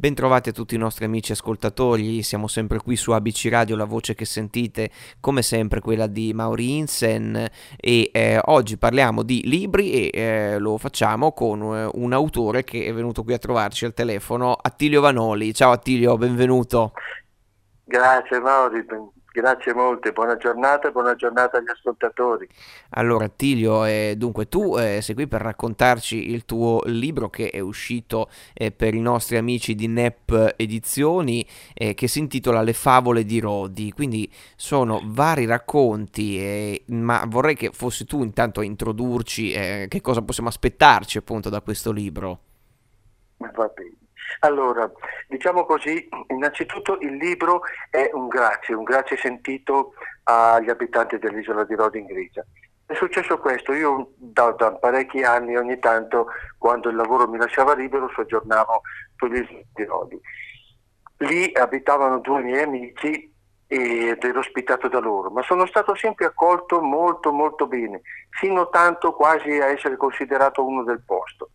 Bentrovati a tutti i nostri amici ascoltatori, siamo sempre qui su ABC Radio, la voce che sentite come sempre quella di Mauri Insen e eh, oggi parliamo di libri e eh, lo facciamo con eh, un autore che è venuto qui a trovarci al telefono, Attilio Vanoli. Ciao Attilio, benvenuto. Grazie Mauri, Grazie molte, buona giornata e buona giornata agli ascoltatori. Allora Tilio, eh, dunque tu eh, sei qui per raccontarci il tuo libro che è uscito eh, per i nostri amici di NEP Edizioni eh, che si intitola Le favole di Rodi, quindi sono vari racconti, eh, ma vorrei che fossi tu intanto a introdurci eh, che cosa possiamo aspettarci appunto da questo libro. Va bene. Allora, diciamo così, innanzitutto il libro è un grazie, un grazie sentito agli abitanti dell'isola di Rodi in Grecia. È successo questo, io da, da, parecchi anni ogni tanto quando il lavoro mi lasciava libero soggiornavo sull'isola di Rodi. Lì abitavano due miei amici ed ero ospitato da loro, ma sono stato sempre accolto molto molto bene, fino tanto quasi a essere considerato uno del posto.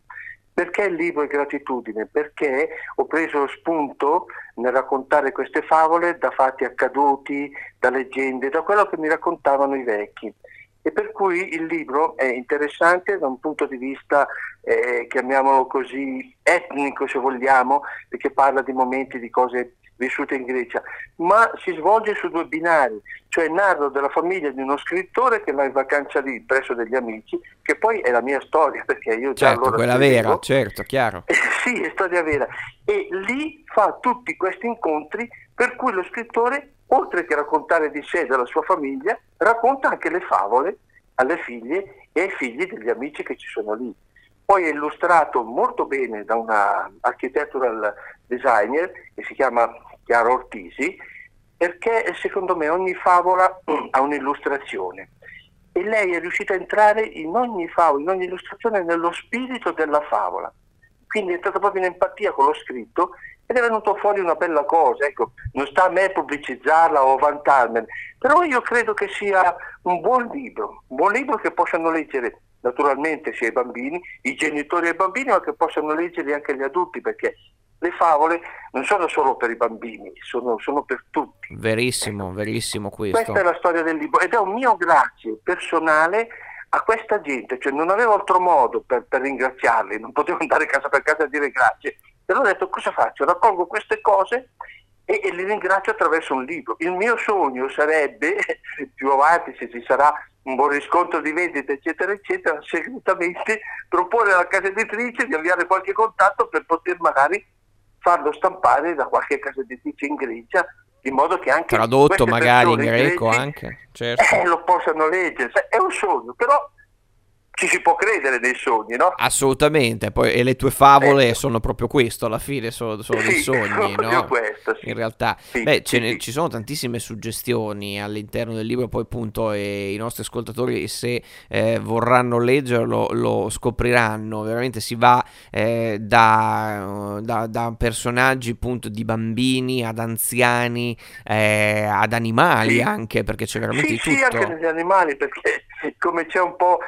Perché il libro è gratitudine? Perché ho preso spunto nel raccontare queste favole da fatti accaduti, da leggende, da quello che mi raccontavano i vecchi. E per cui il libro è interessante da un punto di vista, eh, chiamiamolo così, etnico se vogliamo, perché parla di momenti, di cose vissuta in Grecia, ma si svolge su due binari, cioè narro della famiglia di uno scrittore che va in vacanza lì presso degli amici, che poi è la mia storia, perché io già certo, allora quella vera, certo, chiaro. sì, è storia vera. E lì fa tutti questi incontri per cui lo scrittore, oltre che raccontare di sé e della sua famiglia, racconta anche le favole alle figlie e ai figli degli amici che ci sono lì. Poi è illustrato molto bene da una architectural designer che si chiama Chiara Ortisi, perché secondo me ogni favola ha un'illustrazione e lei è riuscita a entrare in ogni favola, in ogni illustrazione nello spirito della favola. Quindi è entrata proprio in empatia con lo scritto ed è venuto fuori una bella cosa. Ecco, non sta a me pubblicizzarla o vantarmene, però io credo che sia un buon libro, un buon libro che possano leggere naturalmente sia i bambini, i genitori e i bambini, ma che possano leggerli anche gli adulti, perché le favole non sono solo per i bambini, sono, sono per tutti. Verissimo, verissimo questo. Questa è la storia del libro ed è un mio grazie personale a questa gente, cioè non avevo altro modo per, per ringraziarli, non potevo andare casa per casa a dire grazie. E allora ho detto cosa faccio? Raccolgo queste cose e, e, li ringrazio attraverso un libro. Il mio sogno sarebbe, più avanti se ci sarà un buon riscontro di vendita, eccetera, eccetera, segretamente proporre alla casa editrice di avviare qualche contatto per poter magari farlo stampare da qualche casa editrice in Grecia in modo che anche tradotto magari in greco anche certo. eh, lo possano leggere è un sogno però ci si può credere nei sogni, no? Assolutamente, poi, e le tue favole ecco. sono proprio questo, alla fine sono, sono sì, dei sogni, no? Questo, sì. In realtà, sì, beh, ne, ci sono tantissime suggestioni all'interno del libro, poi appunto eh, i nostri ascoltatori se eh, vorranno leggerlo lo scopriranno, veramente si va eh, da, da, da, personaggi appunto di bambini ad anziani, eh, ad animali anche, perché c'è veramente di tutto. Sì, anche negli animali, perché come c'è un po'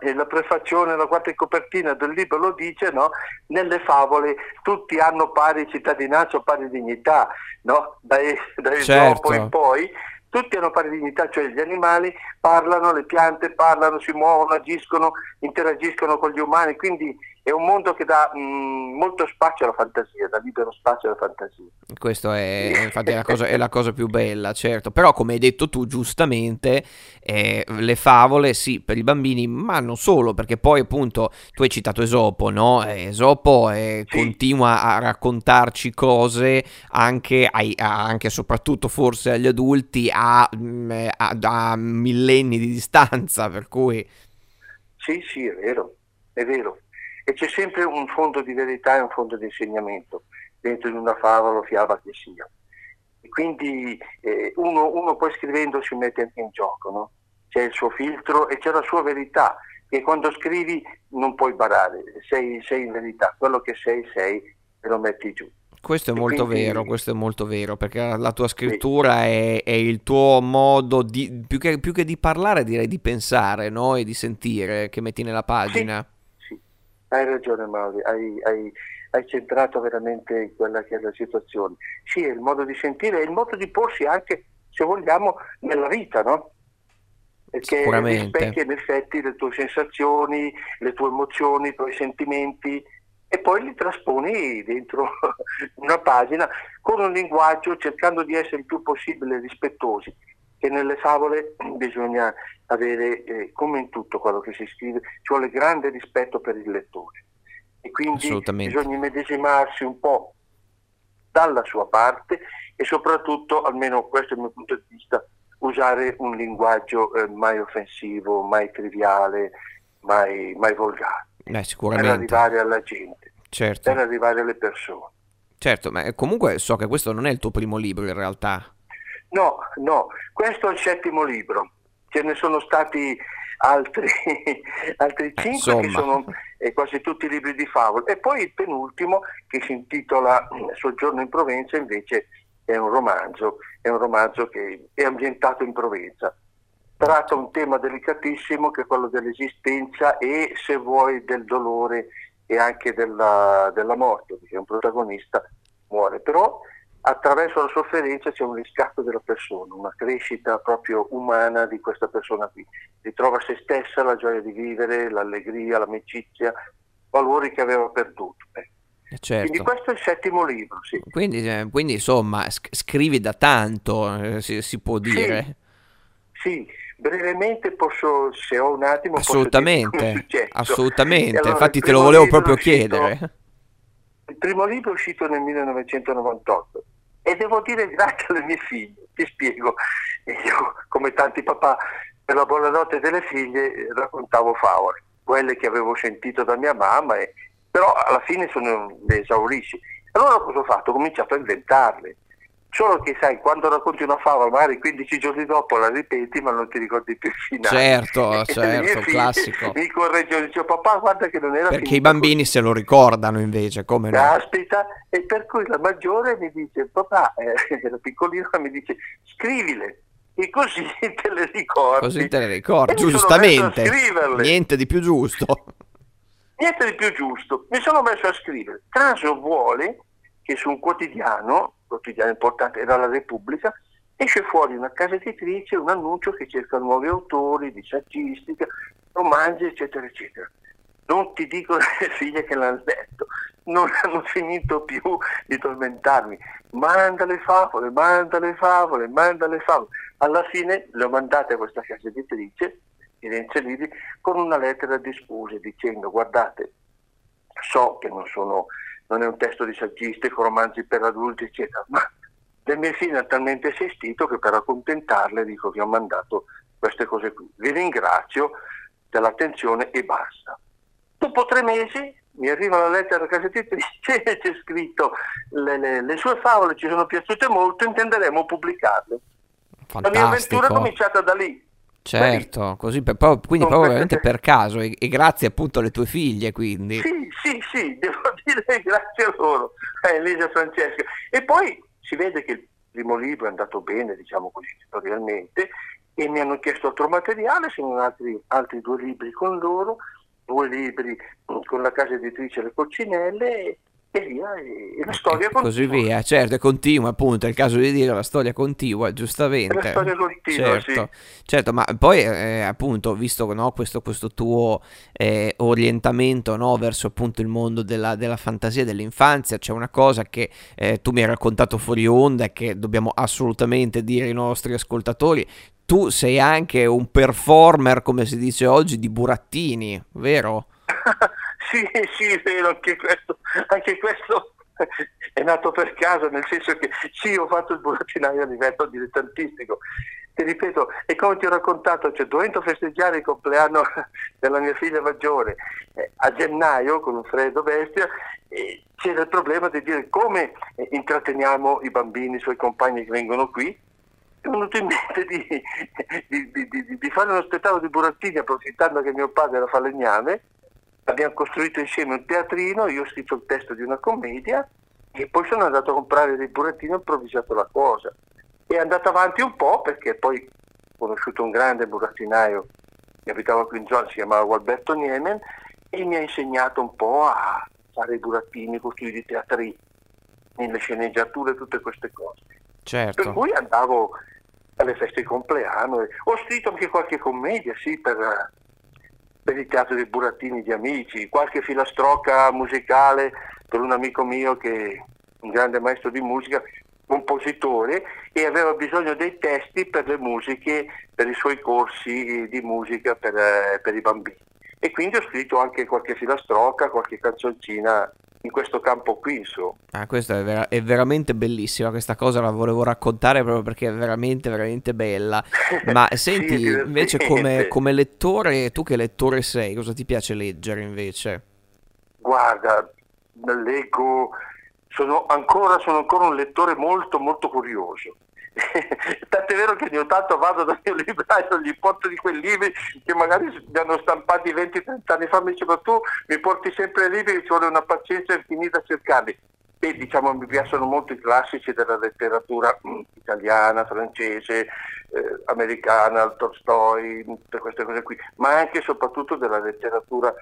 eh, la prefazione, la quarta copertina del libro lo dice, no? nelle favole tutti hanno pari cittadinanza o pari dignità, no? dai, dai certo. in poi tutti hanno pari dignità, cioè gli animali parlano, le piante parlano, si muovono, agiscono, interagiscono con gli umani, quindi è un mondo che dà mh, mm, molto spazio alla fantasia, dà libero spazio alla fantasia. Questa è, infatti è la, cosa, è la, cosa, più bella, certo. Però come hai detto tu giustamente, eh, le favole sì per i bambini, ma non solo, perché poi appunto tu hai citato Esopo, no? Esopo eh, sì. continua a raccontarci cose anche, ai, anche soprattutto forse agli adulti a, mm, a, a millenni di distanza, per cui... Sì, sì, è vero, è vero e c'è sempre un fondo di verità e un fondo di insegnamento dentro in una favola o fiaba che sia. E quindi eh, uno, uno, poi scrivendo si mette anche in gioco, no? c'è il suo filtro e c'è la sua verità, che quando scrivi non puoi barare, sei, sei in verità, quello che sei sei e lo metti giù. Questo è molto quindi... vero, questo è molto vero, perché la tua scrittura sì. è, è, il tuo modo di, più che, più che, di parlare, direi di pensare no? e di sentire che metti nella pagina. Sì hai ragione Mauri, hai, hai, hai centrato veramente quella che è la situazione. Sì, è il modo di sentire e il modo di porsi anche, se vogliamo, nella vita, no? Perché rispecchia in effetti le tue sensazioni, le tue emozioni, i tuoi sentimenti e poi li trasponi dentro una pagina con un linguaggio cercando di essere il più possibile rispettosi che nelle favole bisogna avere, eh, come in tutto quello che si scrive, ci vuole grande rispetto per il lettore e quindi bisogna immedesimarsi un po' dalla sua parte e soprattutto, almeno questo è il mio punto di vista, usare un linguaggio eh, mai offensivo, mai triviale, mai, mai volgare. Eh, sicuramente. Per arrivare alla gente, certo. per arrivare alle persone. Certo, ma comunque so che questo non è il tuo primo libro in realtà. No, no, questo è il settimo libro, ce ne sono stati altri, altri eh, cinque Insomma. che sono eh, quasi tutti libri di favole e poi il penultimo che si intitola Soggiorno in Provenza invece è un romanzo, è un romanzo che è ambientato in Provenza. Tratta un tema delicatissimo che è quello dell'esistenza e se vuoi del dolore e anche della, della morte, perché un protagonista muore, però attraverso la sofferenza c'è un riscatto della persona, una crescita proprio umana di questa persona qui. Ritrova se stessa, la gioia di vivere, l'allegria, l'amicizia, valori che aveva perduto. Eh. eh. Certo. Quindi questo è il settimo libro, sì. Quindi, eh, quindi insomma, scrivi da tanto, eh, si, si, può dire. Sì, sì, brevemente posso, se ho un attimo, assolutamente, assolutamente. Allora, infatti te lo volevo proprio chiedere. Il primo libro è uscito nel 1998 e devo dire grazie alle mie figlie, ti spiego, io come tanti papà per la buonanotte delle figlie raccontavo favole, quelle che avevo sentito da mia mamma, e, però alla fine sono le esaurisci. Allora cosa ho fatto? Ho cominciato a inventarle. Solo che sai, quando racconti una favola, magari 15 giorni dopo la ripeti, ma non ti ricordi più il finale. Certo, certo, classico. Mi correggo, dicevo, papà, guarda che non era Perché i bambini così. se lo ricordano invece, come no? Aspetta, e per cui la maggiore mi dice, papà, eh, la piccolina mi dice, scrivile. E così te le ricordi. Così te le ricordi, giustamente. Niente di più giusto. Niente di più giusto. Mi sono messo a scrivere. Caso vuole che su un quotidiano quotidiano importante, era la Repubblica, esce fuori una casa editrice, un annuncio che cerca nuovi autori di saggistica, romanzi, eccetera, eccetera. Non ti dico le figlie che l'hanno letto, non hanno finito più di tormentarmi. Manda le favole, manda le favole, manda le favole. Alla fine le ho mandate a questa casa editrice, Firenze Libri, con una lettera di scuse dicendo guardate, so che non sono non è un testo di saggistico, romanzi per adulti, eccetera, ma le mie figlie hanno talmente assistito che per accontentarle dico che ho mandato queste cose qui. Vi ringrazio dell'attenzione e basta. Dopo tre mesi mi arriva la lettera della casa editrice e c'è scritto le, le, le, sue favole ci sono piaciute molto, intenderemo pubblicarle. Fantastico. La mia avventura è cominciata da lì. Certo, così per, quindi proprio veramente per caso e, e, grazie appunto alle tue figlie quindi. Sì, sì, sì, devo dire grazie a loro, a Elisa Francesca. E poi si vede che il primo libro è andato bene, diciamo così, editorialmente, e mi hanno chiesto altro materiale, sono altri, altri due libri con loro, due libri con la casa editrice Le Coccinelle e via, e la storia continua. Così via, certo, è continua, appunto, è il caso di dire la storia continua, giustamente. La storia continua, certo, sì. certo ma poi, eh, appunto, visto no, questo, questo, tuo eh, orientamento no, verso appunto il mondo della, della fantasia dell'infanzia, c'è una cosa che eh, tu mi hai raccontato fuori onda e che dobbiamo assolutamente dire ai nostri ascoltatori, tu sei anche un performer, come si dice oggi, di burattini, vero? Sì, sì, vero, anche questo, anche questo è nato per caso, nel senso che sì, ho fatto il burattinaio a livello dilettantistico. Ti ripeto, e come ti ho raccontato, cioè, dovendo festeggiare il compleanno della mia figlia maggiore eh, a gennaio con un freddo bestia, eh, c'era il problema di dire come eh, intratteniamo i bambini, i suoi compagni che vengono qui. È venuto in mente di, di, di, di fare uno spettacolo di burattini approfittando che mio padre era falegname abbiamo costruito insieme un teatrino, io ho scritto il testo di una commedia e poi sono andato a comprare dei burattini e ho improvvisato la cosa. È andato avanti un po' perché poi ho conosciuto un grande burattinaio che abitava qui in zona, si chiamava Alberto Niemen e mi ha insegnato un po' a, fare i burattini, costruire i teatri, le sceneggiature, tutte queste cose. Certo. Per cui andavo alle feste di compleanno. E ho scritto anche qualche commedia, sì, per, per il teatro dei burattini di amici, qualche filastrocca musicale per un amico mio che è un grande maestro di musica, compositore, e aveva bisogno dei testi per le musiche, per i suoi corsi di musica per, eh, per i bambini. E quindi ho scritto anche qualche filastrocca, qualche canzoncina in questo campo qui, insomma. Ah, questa è, vera- è, veramente bellissima, questa cosa la volevo raccontare proprio perché è veramente, veramente bella. Ma senti, sì, invece come, come, lettore, tu che lettore sei? Cosa ti piace leggere invece? Guarda, leggo, sono ancora, sono ancora un lettore molto, molto curioso. Tant'è vero che ogni tanto vado dal mio libraio, gli porto di quei libri che magari mi hanno stampati 20-30 anni fa, mi dice ma tu mi porti sempre libri, ci vuole una pazienza infinita a cercarli. E diciamo mi piacciono molto i classici della letteratura mm, italiana, francese, eh, americana, Tolstoi, tutte queste cose qui, ma anche e soprattutto della letteratura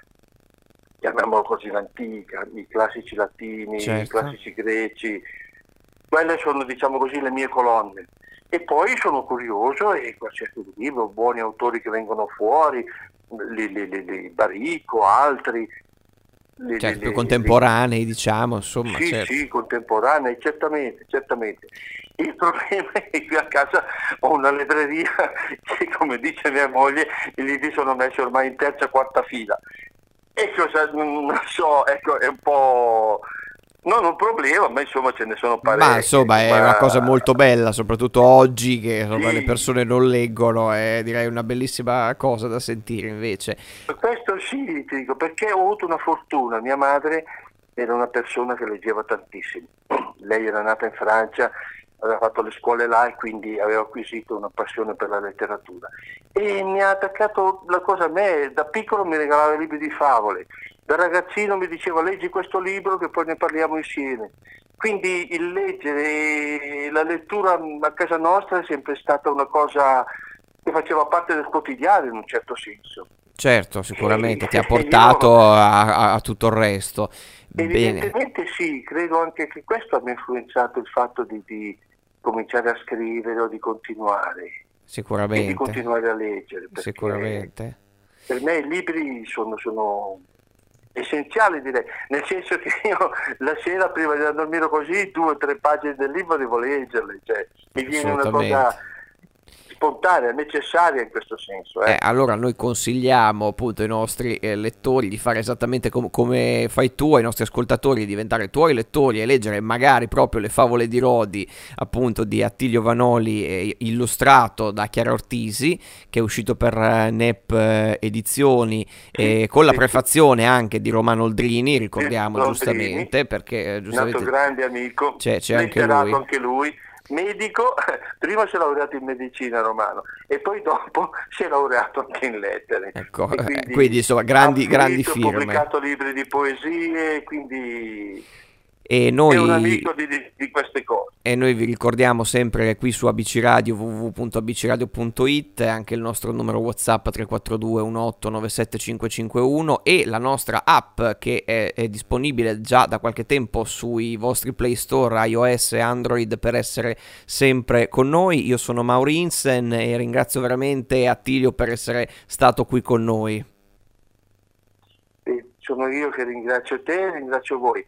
chiamiamolo così l'antica, i classici latini, certo. i classici greci, quelle sono diciamo così le mie colonne. E poi sono curioso e qualsiasi libro, buoni autori che vengono fuori, li, li, li, li Barico, altri. Li, certo, più contemporanei diciamo, insomma. Sì, certo. sì, contemporanei, certamente, certamente. Il problema è che qui a casa ho una libreria che, come dice mia moglie, i libri sono messi ormai in terza quarta fila. E cosa, non so, ecco, è un po' Non un problema, ma insomma ce ne sono parecchi. Ma insomma è ma... una cosa molto bella, soprattutto oggi che insomma, sì. le persone non leggono, è direi una bellissima cosa da sentire invece. Questo sì, ti dico, perché ho avuto una fortuna, mia madre era una persona che leggeva tantissimo, lei era nata in Francia, aveva fatto le scuole là e quindi aveva acquisito una passione per la letteratura e mi ha attaccato la cosa a me, da piccolo mi regalava libri di favole da ragazzino mi diceva leggi questo libro che poi ne parliamo insieme. Quindi il leggere, la lettura a casa nostra è sempre stata una cosa che faceva parte del quotidiano in un certo senso. Certo, sicuramente e, ti ha portato io, a, a, tutto il resto. Evidentemente Bene. sì, credo anche che questo abbia influenzato il fatto di, di cominciare a scrivere o di continuare. Sicuramente. E di continuare a leggere. Sicuramente. Per me i libri sono, sono essenziali direi, nel senso che io la sera prima di andare a dormire così due o tre pagine del libro devo leggerle, cioè mi viene una cosa spontanea, necessaria in questo senso. Eh. Eh, allora noi consigliamo appunto ai nostri eh, lettori di fare esattamente com- come fai tu, ai nostri ascoltatori di diventare tuoi lettori e leggere magari proprio le favole di Rodi appunto di Attilio Vanoli eh, illustrato da Chiara Ortisi che è uscito per eh, NEP eh, Edizioni sì, con la prefazione anche di Romano Oldrini, ricordiamo sì, giustamente perché giustamente... Un grande amico, c'è, c'è anche lui. anche lui medico, prima si è laureato in medicina romano e poi dopo si è laureato anche in lettere. Ecco, quindi, quindi, insomma grandi, grandi firme. Ha pubblicato libri di poesie, quindi e noi, è un amico di, di, queste cose. E noi vi ricordiamo sempre qui su ABC Radio www.abcradio.it anche il nostro numero WhatsApp 342 1897551 e la nostra app che è, è, disponibile già da qualche tempo sui vostri Play Store iOS e Android per essere sempre con noi. Io sono Maurinsen e ringrazio veramente Attilio per essere stato qui con noi. sono io che ringrazio te e ringrazio voi.